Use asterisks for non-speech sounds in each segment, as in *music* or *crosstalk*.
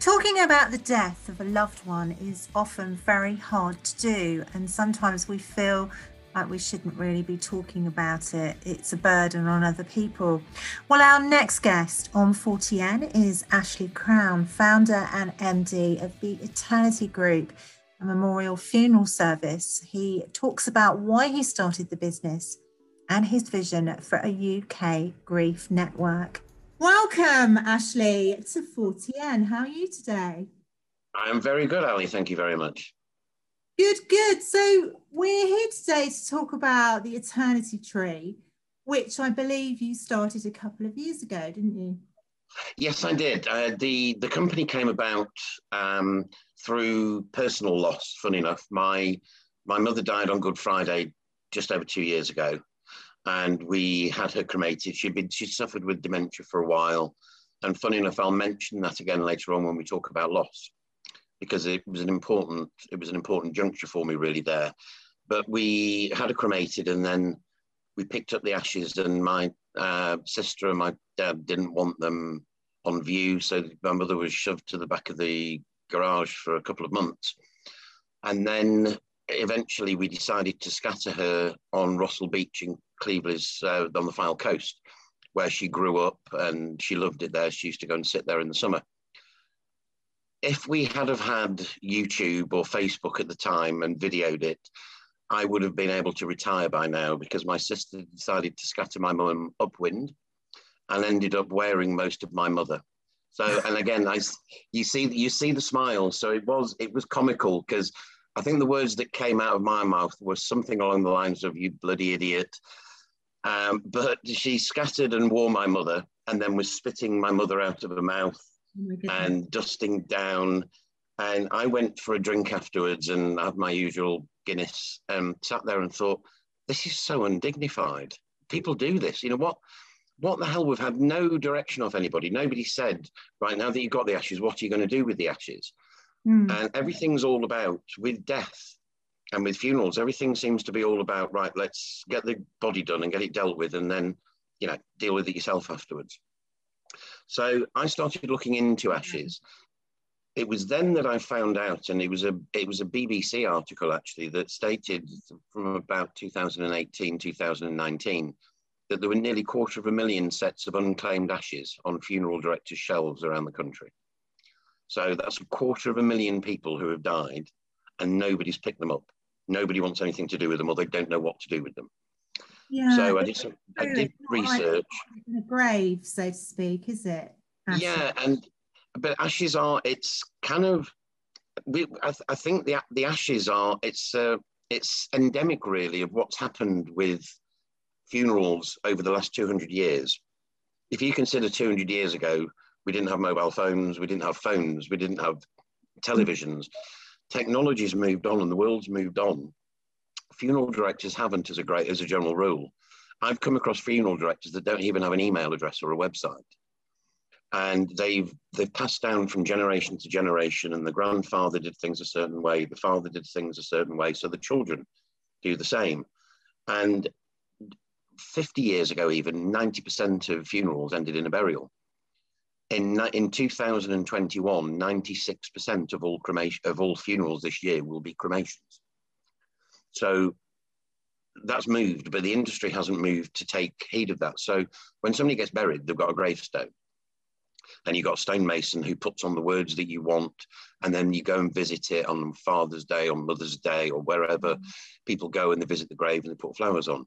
Talking about the death of a loved one is often very hard to do, and sometimes we feel like we shouldn't really be talking about it. It's a burden on other people. Well, our next guest on 40N is Ashley Crown, founder and MD of the Eternity Group, a memorial funeral service. He talks about why he started the business and his vision for a UK grief network. Welcome, Ashley, to 40N. How are you today? I am very good, Ali. Thank you very much. Good, good. So, we're here today to talk about the Eternity Tree, which I believe you started a couple of years ago, didn't you? Yes, I did. Uh, the the company came about um, through personal loss. Funny enough, my my mother died on Good Friday just over two years ago, and we had her cremated. She'd been she suffered with dementia for a while, and funny enough, I'll mention that again later on when we talk about loss, because it was an important it was an important juncture for me really there. But we had her cremated, and then we picked up the ashes, and my uh, sister and my dad didn't want them on view, so my mother was shoved to the back of the garage for a couple of months, and then eventually we decided to scatter her on Rossall Beach in Cleveleys uh, on the Fylde coast, where she grew up and she loved it there. She used to go and sit there in the summer. If we had have had YouTube or Facebook at the time and videoed it, I would have been able to retire by now because my sister decided to scatter my mum upwind and ended up wearing most of my mother. So, and again, I, you see, you see the smile. So it was, it was comical because I think the words that came out of my mouth were something along the lines of "you bloody idiot." Um, but she scattered and wore my mother, and then was spitting my mother out of her mouth oh and dusting down. And I went for a drink afterwards and had my usual Guinness and sat there and thought, this is so undignified. People do this. You know what? What the hell? We've had no direction off anybody. Nobody said, right now that you've got the ashes, what are you going to do with the ashes? Mm. And everything's all about with death and with funerals, everything seems to be all about right, let's get the body done and get it dealt with, and then you know, deal with it yourself afterwards. So I started looking into ashes. It was then that I found out, and it was a it was a BBC article actually that stated from about 2018, 2019, that there were nearly quarter of a million sets of unclaimed ashes on funeral directors' shelves around the country. So that's a quarter of a million people who have died and nobody's picked them up. Nobody wants anything to do with them or they don't know what to do with them. Yeah, so I did some, I did research. In a grave, so to speak, is it? Ashes? Yeah, and but ashes are it's kind of we I, I think the the ashes are it's uh, it's endemic really of what's happened with funerals over the last 200 years. If you consider 200 years ago, we didn't have mobile phones, we didn't have phones, we didn't have televisions. Technology's moved on and the world's moved on. Funeral directors haven't as a great as a general rule. I've come across funeral directors that don't even have an email address or a website. And they've they've passed down from generation to generation, and the grandfather did things a certain way, the father did things a certain way, so the children do the same. And 50 years ago, even 90% of funerals ended in a burial in, in 2021, 96% of all cremation of all funerals this year will be cremations. So that's moved, but the industry hasn't moved to take heed of that. So when somebody gets buried, they've got a gravestone. And you've got a stonemason who puts on the words that you want, and then you go and visit it on Father's Day, on Mother's Day, or wherever people go and they visit the grave and they put flowers on.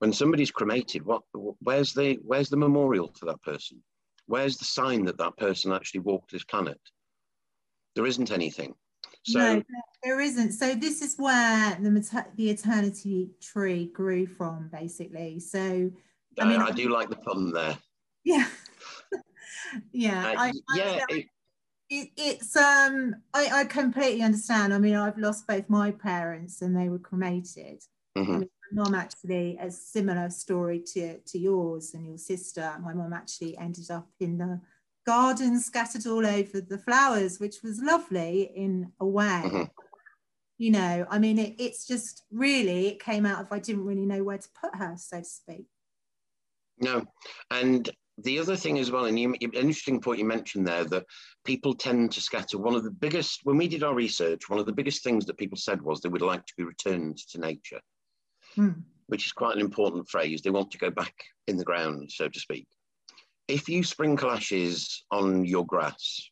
When somebody's cremated, what where's the where's the memorial for that person? Where's the sign that that person actually walked this planet? There isn't anything. So no, there isn't. So this is where the the eternity tree grew from, basically. So I mean, I, I do like the pun there. Yeah, *laughs* yeah, uh, I, yeah. I, it, it, it's um, I, I completely understand. I mean, I've lost both my parents, and they were cremated. Mm-hmm. I mean, mom actually a similar story to, to yours and your sister. My mom actually ended up in the garden scattered all over the flowers, which was lovely in a way. Mm-hmm. You know, I mean, it, it's just really, it came out of I didn't really know where to put her, so to speak. No, and the other thing as well, and you, interesting point you mentioned there that people tend to scatter. One of the biggest, when we did our research, one of the biggest things that people said was they would like to be returned to nature, hmm. which is quite an important phrase. They want to go back in the ground, so to speak. If you sprinkle ashes on your grass,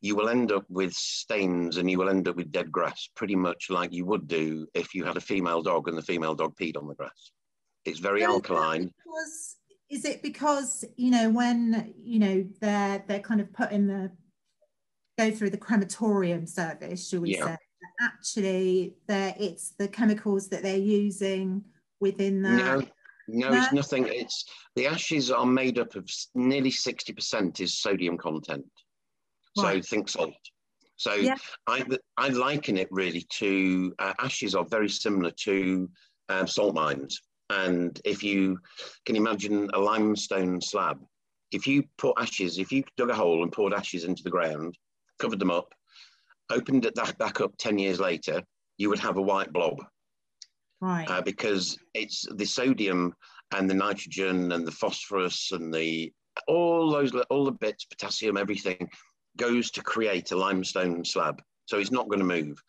you will end up with stains and you will end up with dead grass, pretty much like you would do if you had a female dog and the female dog peed on the grass. It's very alkaline. Because, is it because you know when you know they're they're kind of put in the go through the crematorium service, should we yeah. say? Actually, there it's the chemicals that they're using within that. No. No, no, it's nothing. It's the ashes are made up of nearly 60% is sodium content. Right. So think salt. So yeah. I, I liken it really to uh, ashes are very similar to um, salt mines. And if you can imagine a limestone slab, if you put ashes, if you dug a hole and poured ashes into the ground, covered them up, opened it that back up 10 years later, you would have a white blob. Right. Uh, because it's the sodium and the nitrogen and the phosphorus and the all those all the bits, potassium, everything goes to create a limestone slab. So it's not going to move.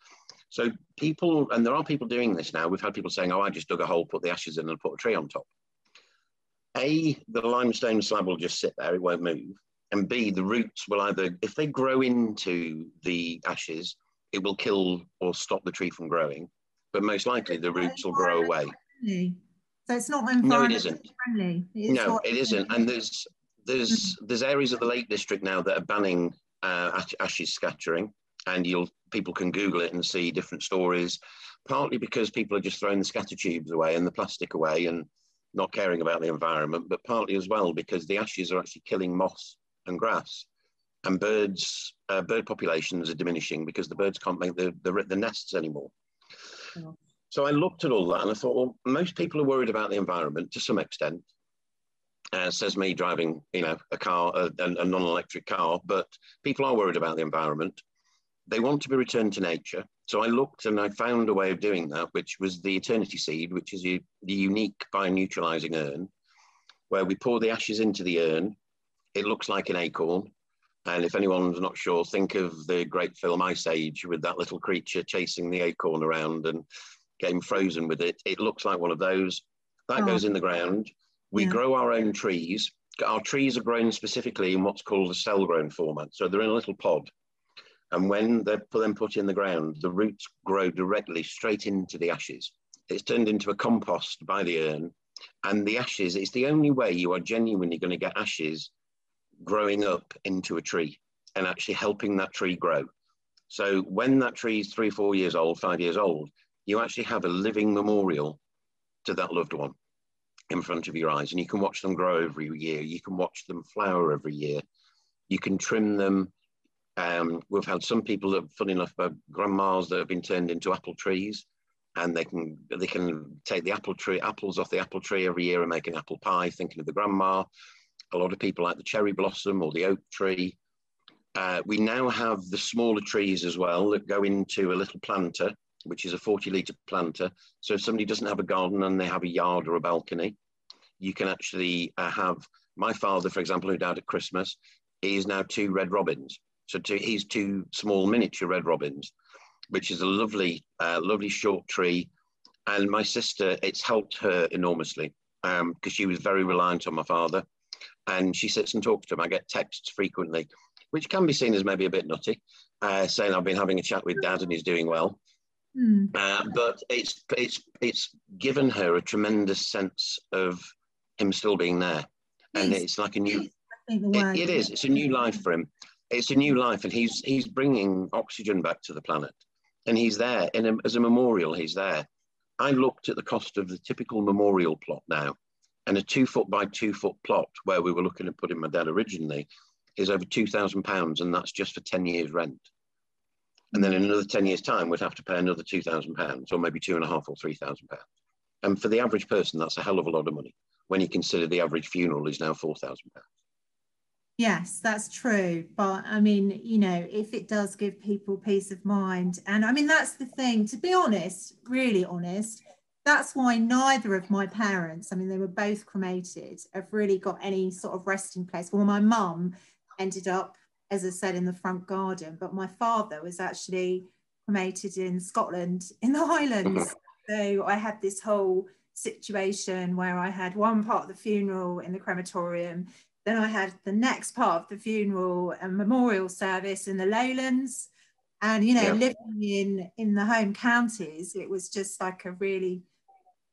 So people, and there are people doing this now. We've had people saying, oh, I just dug a hole, put the ashes in and put a tree on top. A, the limestone slab will just sit there, it won't move. And B, the roots will either, if they grow into the ashes, it will kill or stop the tree from growing. But most likely the roots will grow away. So it's not environmentally no, it isn't. friendly. No, it isn't. And there's there's there's areas of the Lake District now that are banning uh, ashes scattering, and you'll people can Google it and see different stories. Partly because people are just throwing the scatter tubes away and the plastic away and not caring about the environment, but partly as well because the ashes are actually killing moss and grass, and birds uh, bird populations are diminishing because the birds can't make the the, the nests anymore. So I looked at all that and I thought, well, most people are worried about the environment to some extent uh, says me driving, you know, a car, a, a non-electric car, but people are worried about the environment. They want to be returned to nature. So I looked and I found a way of doing that, which was the Eternity Seed, which is a, the unique bioneutralizing urn, where we pour the ashes into the urn. It looks like an acorn. And if anyone's not sure, think of the great film Ice Age with that little creature chasing the acorn around and getting frozen with it. It looks like one of those. That oh. goes in the ground. We yeah. grow our own trees. Our trees are grown specifically in what's called a cell grown format. So they're in a little pod. And when they're then put in the ground, the roots grow directly straight into the ashes. It's turned into a compost by the urn. And the ashes, it's the only way you are genuinely going to get ashes growing up into a tree and actually helping that tree grow. So when that tree is three, four years old, five years old, you actually have a living memorial to that loved one in front of your eyes and you can watch them grow every year. You can watch them flower every year. You can trim them. Um, we've had some people that, funny enough, uh, grandmas that have been turned into apple trees and they can they can take the apple tree apples off the apple tree every year and make an apple pie thinking of the grandma a lot of people like the cherry blossom or the oak tree uh, we now have the smaller trees as well that go into a little planter which is a 40 litre planter. So if somebody doesn't have a garden and they have a yard or a balcony, you can actually uh, have my father, for example, who died at Christmas, is now two red robins. So two, he's two small miniature red robins, which is a lovely, uh, lovely short tree. And my sister, it's helped her enormously because um, she was very reliant on my father. And she sits and talks to him. I get texts frequently, which can be seen as maybe a bit nutty, uh, saying I've been having a chat with dad and he's doing well. Mm. Uh, but it's it's it's given her a tremendous sense of him still being there, and it's like a new. It, it is. It's a new life for him. It's a new life, and he's he's bringing oxygen back to the planet, and he's there. And as a memorial, he's there. I looked at the cost of the typical memorial plot now, and a two foot by two foot plot where we were looking at putting my dad originally is over two thousand pounds, and that's just for ten years rent. And then in mm-hmm. another 10 years' time, we'd have to pay another £2,000 or maybe two and a half or £3,000. And for the average person, that's a hell of a lot of money when you consider the average funeral is now £4,000. Yes, that's true. But I mean, you know, if it does give people peace of mind, and I mean, that's the thing, to be honest, really honest, that's why neither of my parents, I mean, they were both cremated, have really got any sort of resting place. Well, my mum ended up, as I said, in the front garden, but my father was actually cremated in Scotland in the Highlands. Mm-hmm. so I had this whole situation where I had one part of the funeral in the crematorium, then I had the next part of the funeral and memorial service in the lowlands. And you know, yeah. living in in the home counties, it was just like a really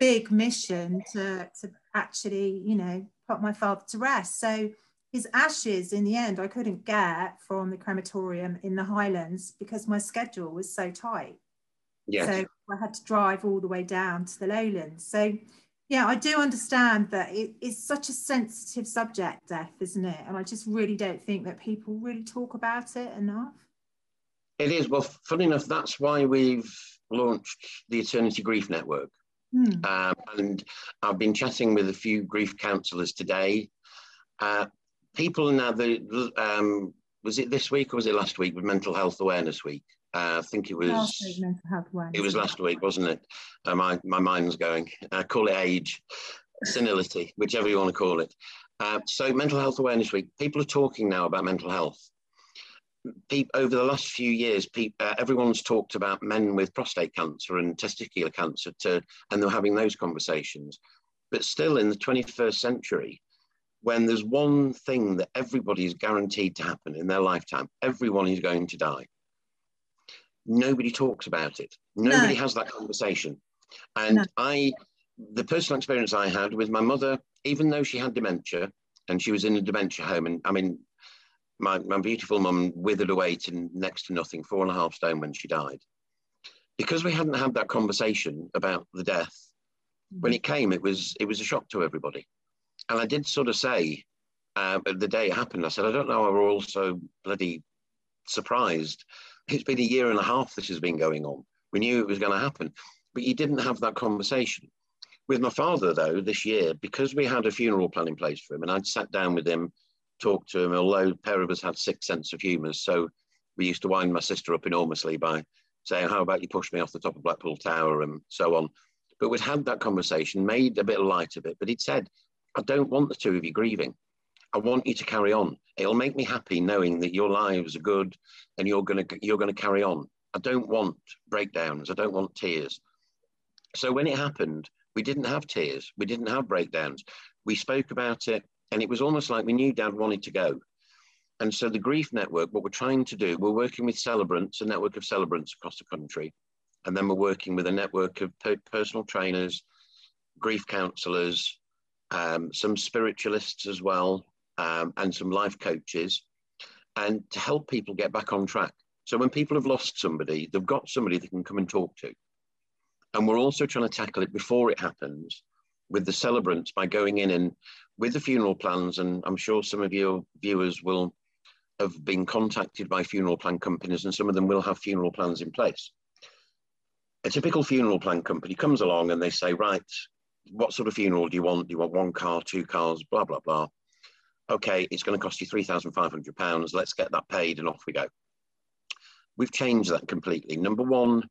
big mission to, to actually, you know, put my father to rest. So his ashes in the end I couldn't get from the crematorium in the Highlands because my schedule was so tight. Yes. So I had to drive all the way down to the lowlands. So yeah, I do understand that it is such a sensitive subject, death, isn't it? And I just really don't think that people really talk about it enough. It is. Well, funny enough, that's why we've launched the Eternity Grief Network. Hmm. Um, and I've been chatting with a few grief counsellors today. Uh, people now, the, um, was it this week or was it last week with Mental Health Awareness Week? Uh, I think it was. Last week, mental health awareness. It was last week, wasn't it? Uh, my my mind's going. Uh, call it age, senility, whichever you want to call it. Uh, so, Mental Health Awareness Week. People are talking now about mental health over the last few years, uh, everyone's talked about men with prostate cancer and testicular cancer, to, and they're having those conversations. But still, in the 21st century, when there's one thing that everybody is guaranteed to happen in their lifetime, everyone is going to die. Nobody talks about it. Nobody no. has that conversation. And no. I, the personal experience I had with my mother, even though she had dementia and she was in a dementia home, and I mean, my, my beautiful mum withered away to next to nothing, four and a half stone when she died. Because we hadn't had that conversation about the death, when it came, it was it was a shock to everybody. And I did sort of say uh, the day it happened, I said, I don't know how we're all so bloody surprised. It's been a year and a half this has been going on. We knew it was going to happen, but you didn't have that conversation. With my father, though, this year, because we had a funeral plan in place for him, and I'd sat down with him talk to him, although a pair of us had six sense of humour. So we used to wind my sister up enormously by saying, How about you push me off the top of Blackpool Tower and so on. But we'd had that conversation, made a bit of light of it. But he'd said, I don't want the two of you grieving. I want you to carry on. It'll make me happy knowing that your lives are good and you're gonna you're gonna carry on. I don't want breakdowns. I don't want tears. So when it happened, we didn't have tears. We didn't have breakdowns. We spoke about it. And it was almost like we knew Dad wanted to go. And so the Grief Network, what we're trying to do, we're working with celebrants, a network of celebrants across the country. And then we're working with a network of personal trainers, grief counsellors, um, some spiritualists as well, um, and some life coaches, and to help people get back on track. So when people have lost somebody, they've got somebody they can come and talk to. And we're also trying to tackle it before it happens with the celebrants by going in and with the funeral plans, and I'm sure some of your viewers will have been contacted by funeral plan companies, and some of them will have funeral plans in place. A typical funeral plan company comes along and they say, right, what sort of funeral do you want? Do you want one car, two cars, blah, blah, blah. Okay, it's going to cost you £3,500. Let's get that paid and off we go. We've changed that completely. Number one,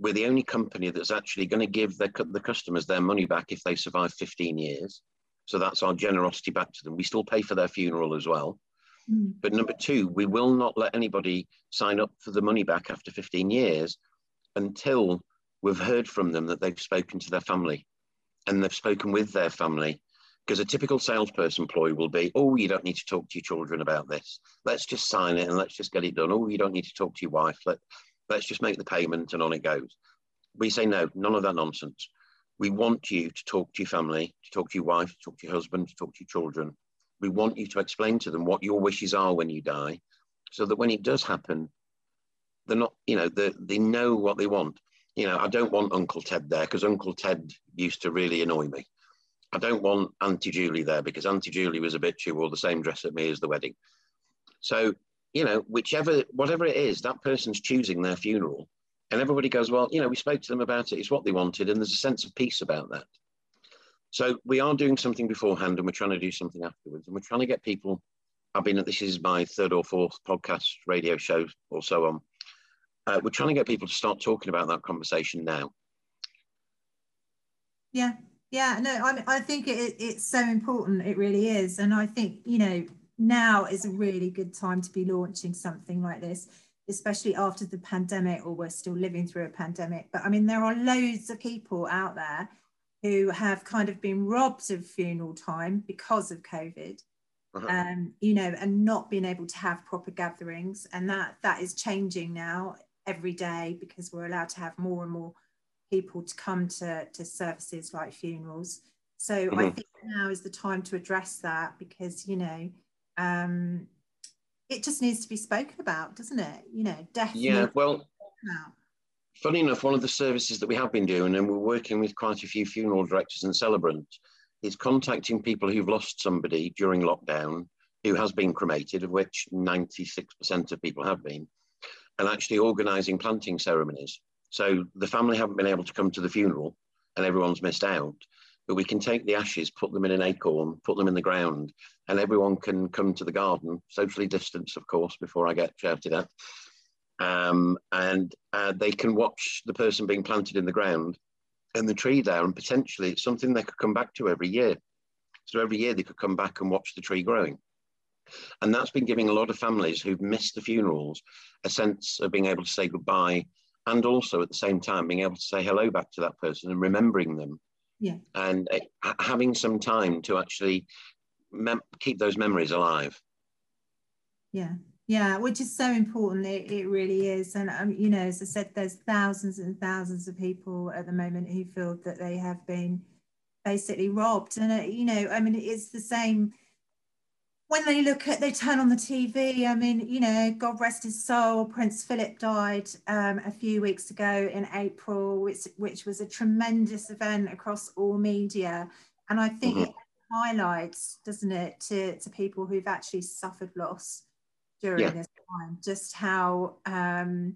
we're the only company that's actually going to give the customers their money back if they survive 15 years. So that's our generosity back to them. We still pay for their funeral as well. Mm. But number two, we will not let anybody sign up for the money back after 15 years until we've heard from them that they've spoken to their family and they've spoken with their family. Because a typical salesperson ploy will be, oh, you don't need to talk to your children about this. Let's just sign it and let's just get it done. Oh, you don't need to talk to your wife. Let, let's just make the payment and on it goes. We say, no, none of that nonsense we want you to talk to your family, to talk to your wife, to talk to your husband, to talk to your children. We want you to explain to them what your wishes are when you die, so that when it does happen, they're not, you know, they, they know what they want. You know, I don't want Uncle Ted there because Uncle Ted used to really annoy me. I don't want Auntie Julie there because Auntie Julie was a bitch who wore the same dress at me as the wedding. So, you know, whichever, whatever it is, that person's choosing their funeral and everybody goes, well, you know, we spoke to them about it. It's what they wanted. And there's a sense of peace about that. So we are doing something beforehand and we're trying to do something afterwards. And we're trying to get people. I've been, this is my third or fourth podcast radio show or so on. Uh, we're trying to get people to start talking about that conversation now. Yeah, yeah. No, I I think it, it's so important. It really is, and I think you know now is a really good time to be launching something like this especially after the pandemic or we're still living through a pandemic but i mean there are loads of people out there who have kind of been robbed of funeral time because of covid uh-huh. um, you know and not being able to have proper gatherings and that that is changing now every day because we're allowed to have more and more people to come to, to services like funerals so mm-hmm. i think now is the time to address that because you know um, it just needs to be spoken about, doesn't it? You know, definitely. Yeah, well, funny enough, one of the services that we have been doing, and we're working with quite a few funeral directors and celebrants, is contacting people who've lost somebody during lockdown who has been cremated, of which 96% of people have been, and actually organising planting ceremonies. So the family haven't been able to come to the funeral and everyone's missed out but we can take the ashes, put them in an acorn, put them in the ground, and everyone can come to the garden, socially distanced, of course, before I get shouted at. Um, and uh, they can watch the person being planted in the ground and the tree there, and potentially it's something they could come back to every year. So every year they could come back and watch the tree growing. And that's been giving a lot of families who've missed the funerals a sense of being able to say goodbye and also at the same time being able to say hello back to that person and remembering them yeah. And uh, having some time to actually mem- keep those memories alive. Yeah. Yeah which is so important. It, it really is. And um, you know as i said there's thousands and thousands of people at the moment who feel that they have been basically robbed. And uh, you know i mean it's the same when they look at, they turn on the TV. I mean, you know, God rest his soul. Prince Philip died um, a few weeks ago in April, which which was a tremendous event across all media, and I think mm-hmm. it highlights, doesn't it, to to people who've actually suffered loss during yeah. this time, just how um,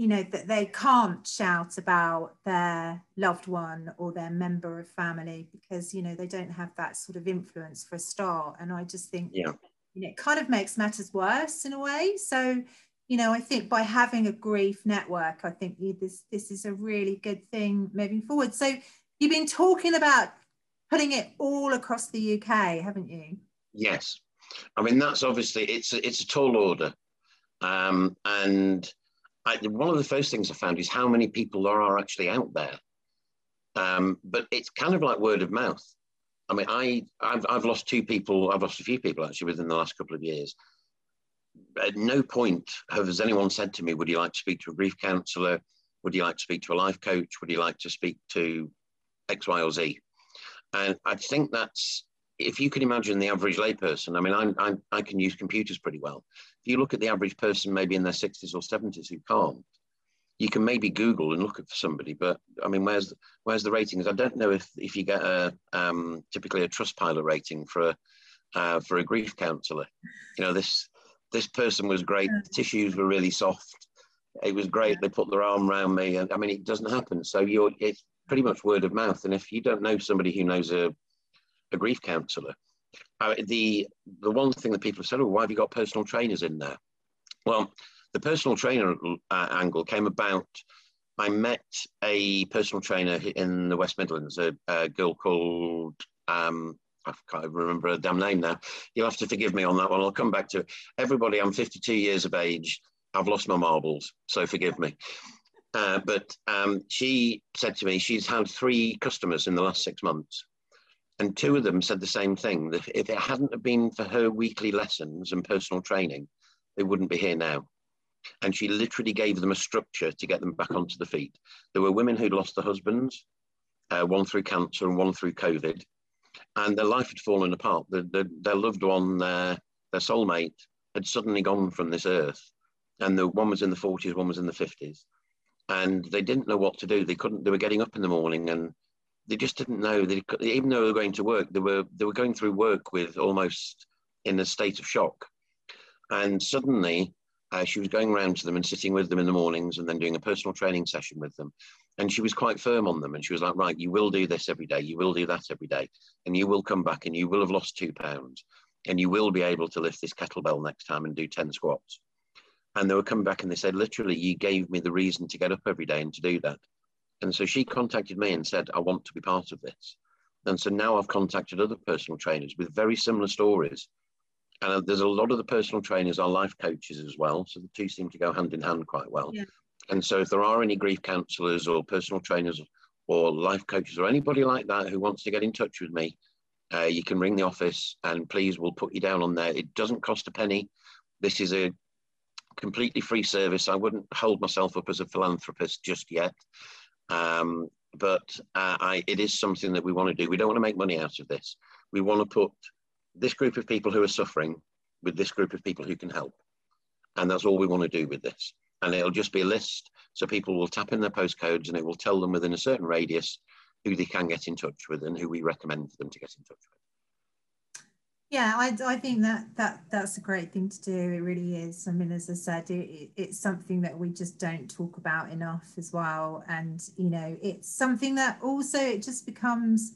you know that they can't shout about their loved one or their member of family because you know they don't have that sort of influence for a start. And i just think yeah. you know it kind of makes matters worse in a way. So you know i think by having a grief network i think this this is a really good thing moving forward. So you've been talking about putting it all across the uk haven't you? Yes. I mean that's obviously it's a, it's a tall order. Um, and I, one of the first things I found is how many people there are actually out there. Um, but it's kind of like word of mouth. I mean, I, I've, I've lost two people, I've lost a few people actually within the last couple of years. At no point has anyone said to me, Would you like to speak to a grief counsellor? Would you like to speak to a life coach? Would you like to speak to X, Y, or Z? And I think that's if you can imagine the average layperson, I mean, I'm, I'm, i can use computers pretty well. If you look at the average person, maybe in their 60s or 70s who can't, you can maybe Google and look for somebody. But I mean, where's where's the ratings? I don't know if if you get a um, typically a Trustpilot rating for a uh, for a grief counsellor. You know, this this person was great. The tissues were really soft. It was great. They put their arm around me. And I mean, it doesn't happen. So you're it's pretty much word of mouth. And if you don't know somebody who knows a a grief counsellor. Uh, the the one thing that people have said, oh, why have you got personal trainers in there? Well, the personal trainer uh, angle came about. I met a personal trainer in the West Midlands, a, a girl called um, I can't remember her damn name now. You'll have to forgive me on that one. I'll come back to it. Everybody, I'm 52 years of age. I've lost my marbles, so forgive me. Uh, but um, she said to me she's had three customers in the last six months and two of them said the same thing that if it hadn't have been for her weekly lessons and personal training, they wouldn't be here now. And she literally gave them a structure to get them back onto the feet. There were women who'd lost their husbands, uh, one through cancer and one through COVID, and their life had fallen apart. The, the, their loved one, their, their soulmate, had suddenly gone from this earth. And the one was in the 40s, one was in the 50s. And they didn't know what to do. They couldn't, they were getting up in the morning and they just didn't know that even though they were going to work, they were they were going through work with almost in a state of shock. And suddenly, uh, she was going around to them and sitting with them in the mornings, and then doing a personal training session with them. And she was quite firm on them, and she was like, "Right, you will do this every day. You will do that every day, and you will come back, and you will have lost two pounds, and you will be able to lift this kettlebell next time and do ten squats." And they were coming back, and they said, "Literally, you gave me the reason to get up every day and to do that." And so she contacted me and said, I want to be part of this. And so now I've contacted other personal trainers with very similar stories. And uh, there's a lot of the personal trainers are life coaches as well. So the two seem to go hand in hand quite well. Yeah. And so if there are any grief counselors or personal trainers or life coaches or anybody like that who wants to get in touch with me, uh, you can ring the office and please we'll put you down on there. It doesn't cost a penny. This is a completely free service. I wouldn't hold myself up as a philanthropist just yet. Um, but uh, I, it is something that we want to do. We don't want to make money out of this. We want to put this group of people who are suffering with this group of people who can help. And that's all we want to do with this. And it'll just be a list. So people will tap in their postcodes and it will tell them within a certain radius who they can get in touch with and who we recommend for them to get in touch with. Yeah, I, I think that that that's a great thing to do. It really is. I mean, as I said, it, it's something that we just don't talk about enough as well. And you know, it's something that also it just becomes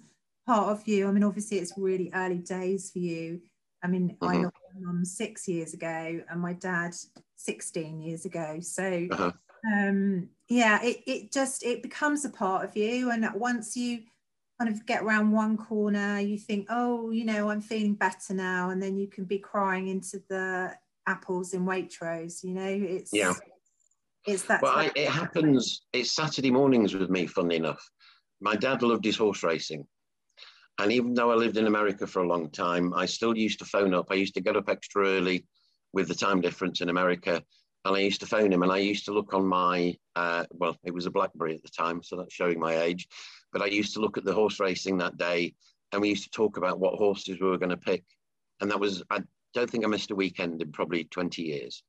part of you. I mean, obviously, it's really early days for you. I mean, mm-hmm. I lost my mum six years ago, and my dad sixteen years ago. So, uh-huh. um, yeah, it it just it becomes a part of you, and once you kind of get around one corner, you think, oh, you know, I'm feeling better now, and then you can be crying into the apples in Waitrose. You know, it's yeah, it's that. Well, I, it happens. It's Saturday mornings with me. Funnily enough, my dad loved his horse racing. And even though I lived in America for a long time, I still used to phone up. I used to get up extra early with the time difference in America. And I used to phone him and I used to look on my, uh, well, it was a Blackberry at the time, so that's showing my age. But I used to look at the horse racing that day and we used to talk about what horses we were going to pick. And that was, I don't think I missed a weekend in probably 20 years.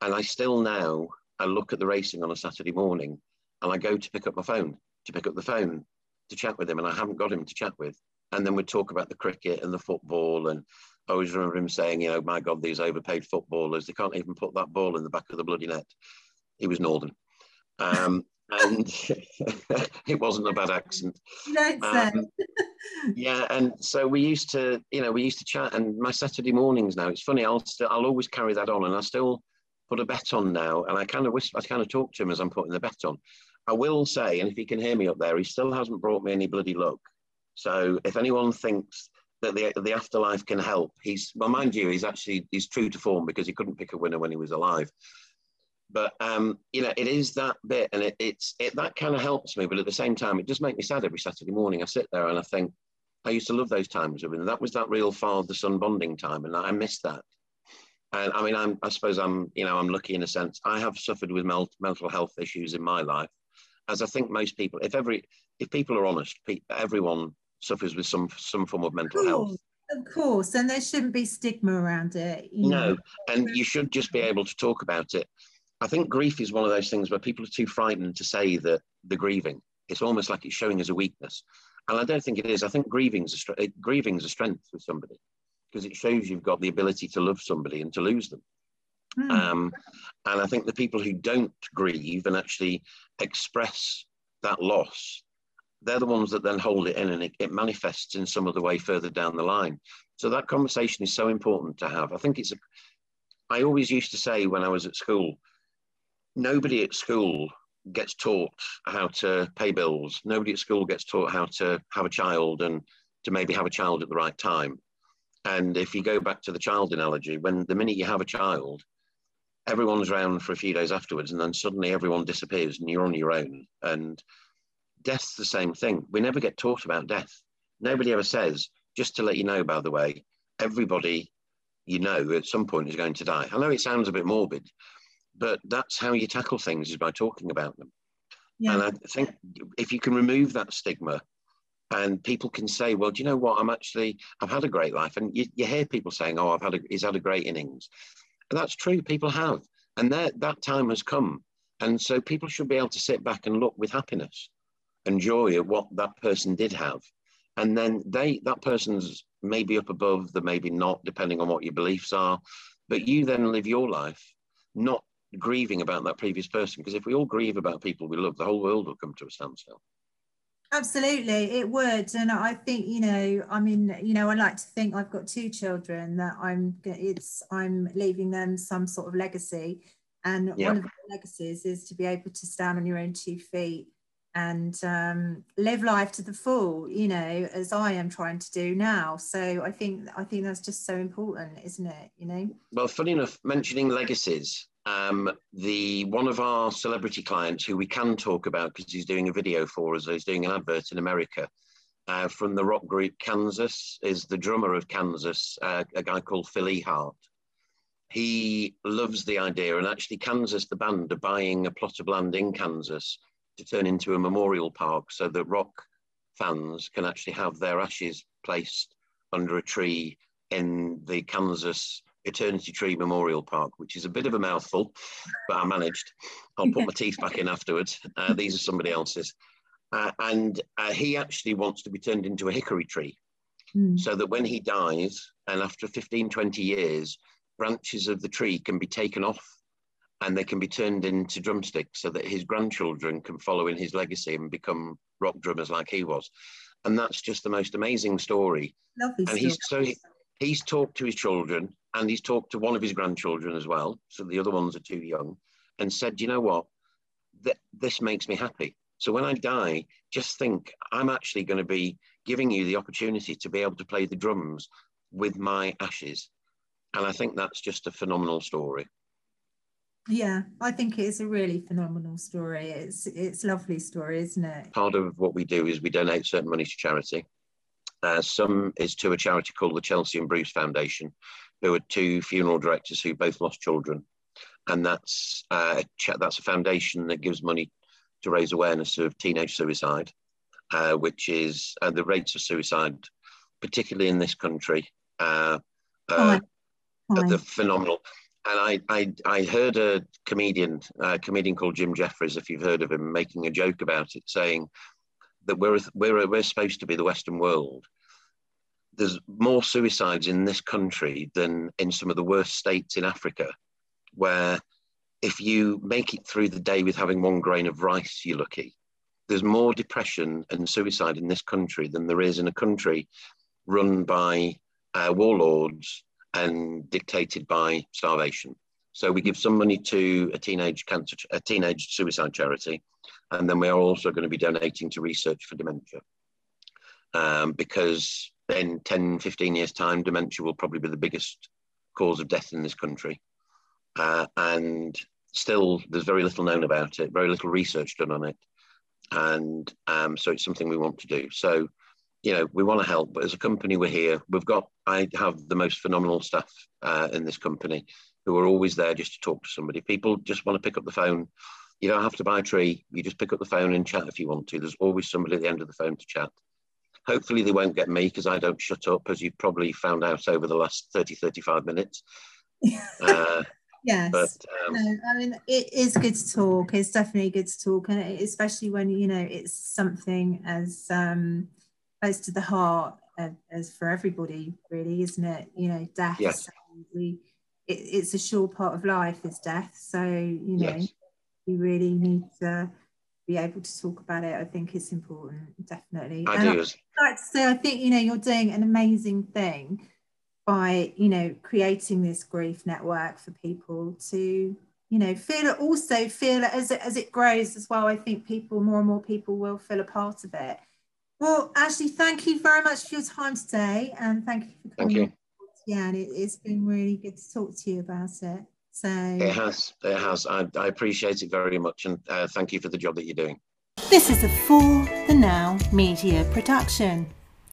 And I still now, I look at the racing on a Saturday morning and I go to pick up my phone, to pick up the phone to chat with him. And I haven't got him to chat with. And then we'd talk about the cricket and the football. And I always remember him saying, you know, my God, these overpaid footballers, they can't even put that ball in the back of the bloody net. He was Northern. Um, *laughs* and *laughs* it wasn't a bad accent. Um, *laughs* yeah, and so we used to, you know, we used to chat. And my Saturday mornings now, it's funny. I'll still, I'll always carry that on, and I still put a bet on now. And I kind of whisper, I kind of talk to him as I'm putting the bet on. I will say, and if he can hear me up there, he still hasn't brought me any bloody luck. So if anyone thinks that the, the afterlife can help, he's well, mind you, he's actually he's true to form because he couldn't pick a winner when he was alive. But um, you know, it is that bit, and it, it's it that kind of helps me. But at the same time, it does make me sad every Saturday morning. I sit there and I think, I used to love those times. I mean, that was that real father-son bonding time, and I miss that. And I mean, I'm, I suppose I'm, you know, I'm lucky in a sense. I have suffered with mental health issues in my life, as I think most people. If every, if people are honest, everyone suffers with some some form of mental health. Of course, and there shouldn't be stigma around it. no, know. and you should just be able to talk about it. I think grief is one of those things where people are too frightened to say that they're grieving. It's almost like it's showing as a weakness, and I don't think it is. I think grieving's a grieving's a strength with somebody because it shows you've got the ability to love somebody and to lose them. Mm. Um, and I think the people who don't grieve and actually express that loss, they're the ones that then hold it in and it, it manifests in some other way further down the line. So that conversation is so important to have. I think it's a, I always used to say when I was at school, nobody at school gets taught how to pay bills. Nobody at school gets taught how to have a child and to maybe have a child at the right time. And if you go back to the child analogy, when the minute you have a child, everyone's around for a few days afterwards, and then suddenly everyone disappears and you're on your own. And death's the same thing. We never get taught about death. Nobody ever says, just to let you know, by the way, everybody you know at some point is going to die. I know it sounds a bit morbid, but that's how you tackle things is by talking about them. Yeah. And I think if you can remove that stigma and people can say, well, do you know what? I'm actually, I've had a great life. And you, you hear people saying, oh, I've had a, he's had a great innings. And that's true. People have. And that, that time has come. And so people should be able to sit back and look with happiness and joy at what that person did have. And then they, that person's maybe up above, the maybe not, depending on what your beliefs are. But you then live your life not grieving about that previous person. Because if we all grieve about people we love, the whole world will come to a standstill. Absolutely, it would, and I think you know, I mean, you know, I like to think I've got two children that I'm, it's, I'm leaving them some sort of legacy, and yeah. one of the legacies is to be able to stand on your own two feet, and um, live life to the full you know as i am trying to do now. So i think i think that's just so important isn't it? You know? Well funny enough mentioning legacies um, the one of our celebrity clients who we can talk about because he's doing a video for us he's doing an advert in america uh, from the rock group kansas is the drummer of kansas uh, a guy called Phil Ehart he loves the idea and actually kansas the band are buying a plot of land in kansas to turn into a memorial park so that rock fans can actually have their ashes placed under a tree in the Kansas Eternity Tree Memorial Park, which is a bit of a mouthful, but I managed. I'll put my teeth back in afterwards. Uh, these are somebody else's. Uh, and uh, he actually wants to be turned into a hickory tree mm. so that when he dies, and after 15, 20 years, branches of the tree can be taken off and they can be turned into drumsticks so that his grandchildren can follow in his legacy and become rock drummers like he was. And that's just the most amazing story. Lovely and he's so he, he's talked to his children and he's talked to one of his grandchildren as well. So the other ones are too young, and said, you know what, Th- this makes me happy. So when I die, just think I'm actually going to be giving you the opportunity to be able to play the drums with my ashes. And I think that's just a phenomenal story. Yeah, I think it is a really phenomenal story. It's it's lovely story, isn't it? Part of what we do is we donate certain money to charity. Uh, some is to a charity called the Chelsea and Bruce Foundation, who are two funeral directors who both lost children, and that's uh, a that's a foundation that gives money to raise awareness of teenage suicide, uh, which is uh, the rates of suicide, particularly in this country, uh, uh, the phenomenal and I, I, I heard a comedian, a comedian called Jim Jefferies, if you've heard of him, making a joke about it, saying that we're, we're, we're supposed to be the Western world. There's more suicides in this country than in some of the worst states in Africa, where if you make it through the day with having one grain of rice, you're lucky. There's more depression and suicide in this country than there is in a country run by uh, warlords and dictated by starvation. So we give some money to a teenage cancer, a teenage suicide charity, and then we are also going to be donating to research for dementia. Um, because in 10, 15 years' time, dementia will probably be the biggest cause of death in this country. Uh, and still, there's very little known about it, very little research done on it. And um, so it's something we want to do. So you know, we want to help, but as a company, we're here. We've got, I have the most phenomenal staff uh, in this company who are always there just to talk to somebody. People just want to pick up the phone. You don't have to buy a tree. You just pick up the phone and chat if you want to. There's always somebody at the end of the phone to chat. Hopefully, they won't get me because I don't shut up, as you've probably found out over the last 30, 35 minutes. *laughs* Uh, yes. But, um, no, I mean, it is good to talk. It's definitely good to talk. And especially when, you know, it's something as, um, close to the heart uh, as for everybody, really, isn't it? You know, death. Yes. We, it, it's a sure part of life is death. So you know, yes. we really need to be able to talk about it. I think it's important, definitely. I and do. I'd like to say, I think you know, you're doing an amazing thing by you know creating this grief network for people to you know feel it also feel it as it as it grows as well i think people more and more people will feel a part of it well, Ashley, thank you very much for your time today, and thank you for coming. Thank you. Yeah, and it, has been really good to talk to you about it. So it has, it has. I, I appreciate it very much, and uh, thank you for the job that you're doing. This is a For the Now Media production.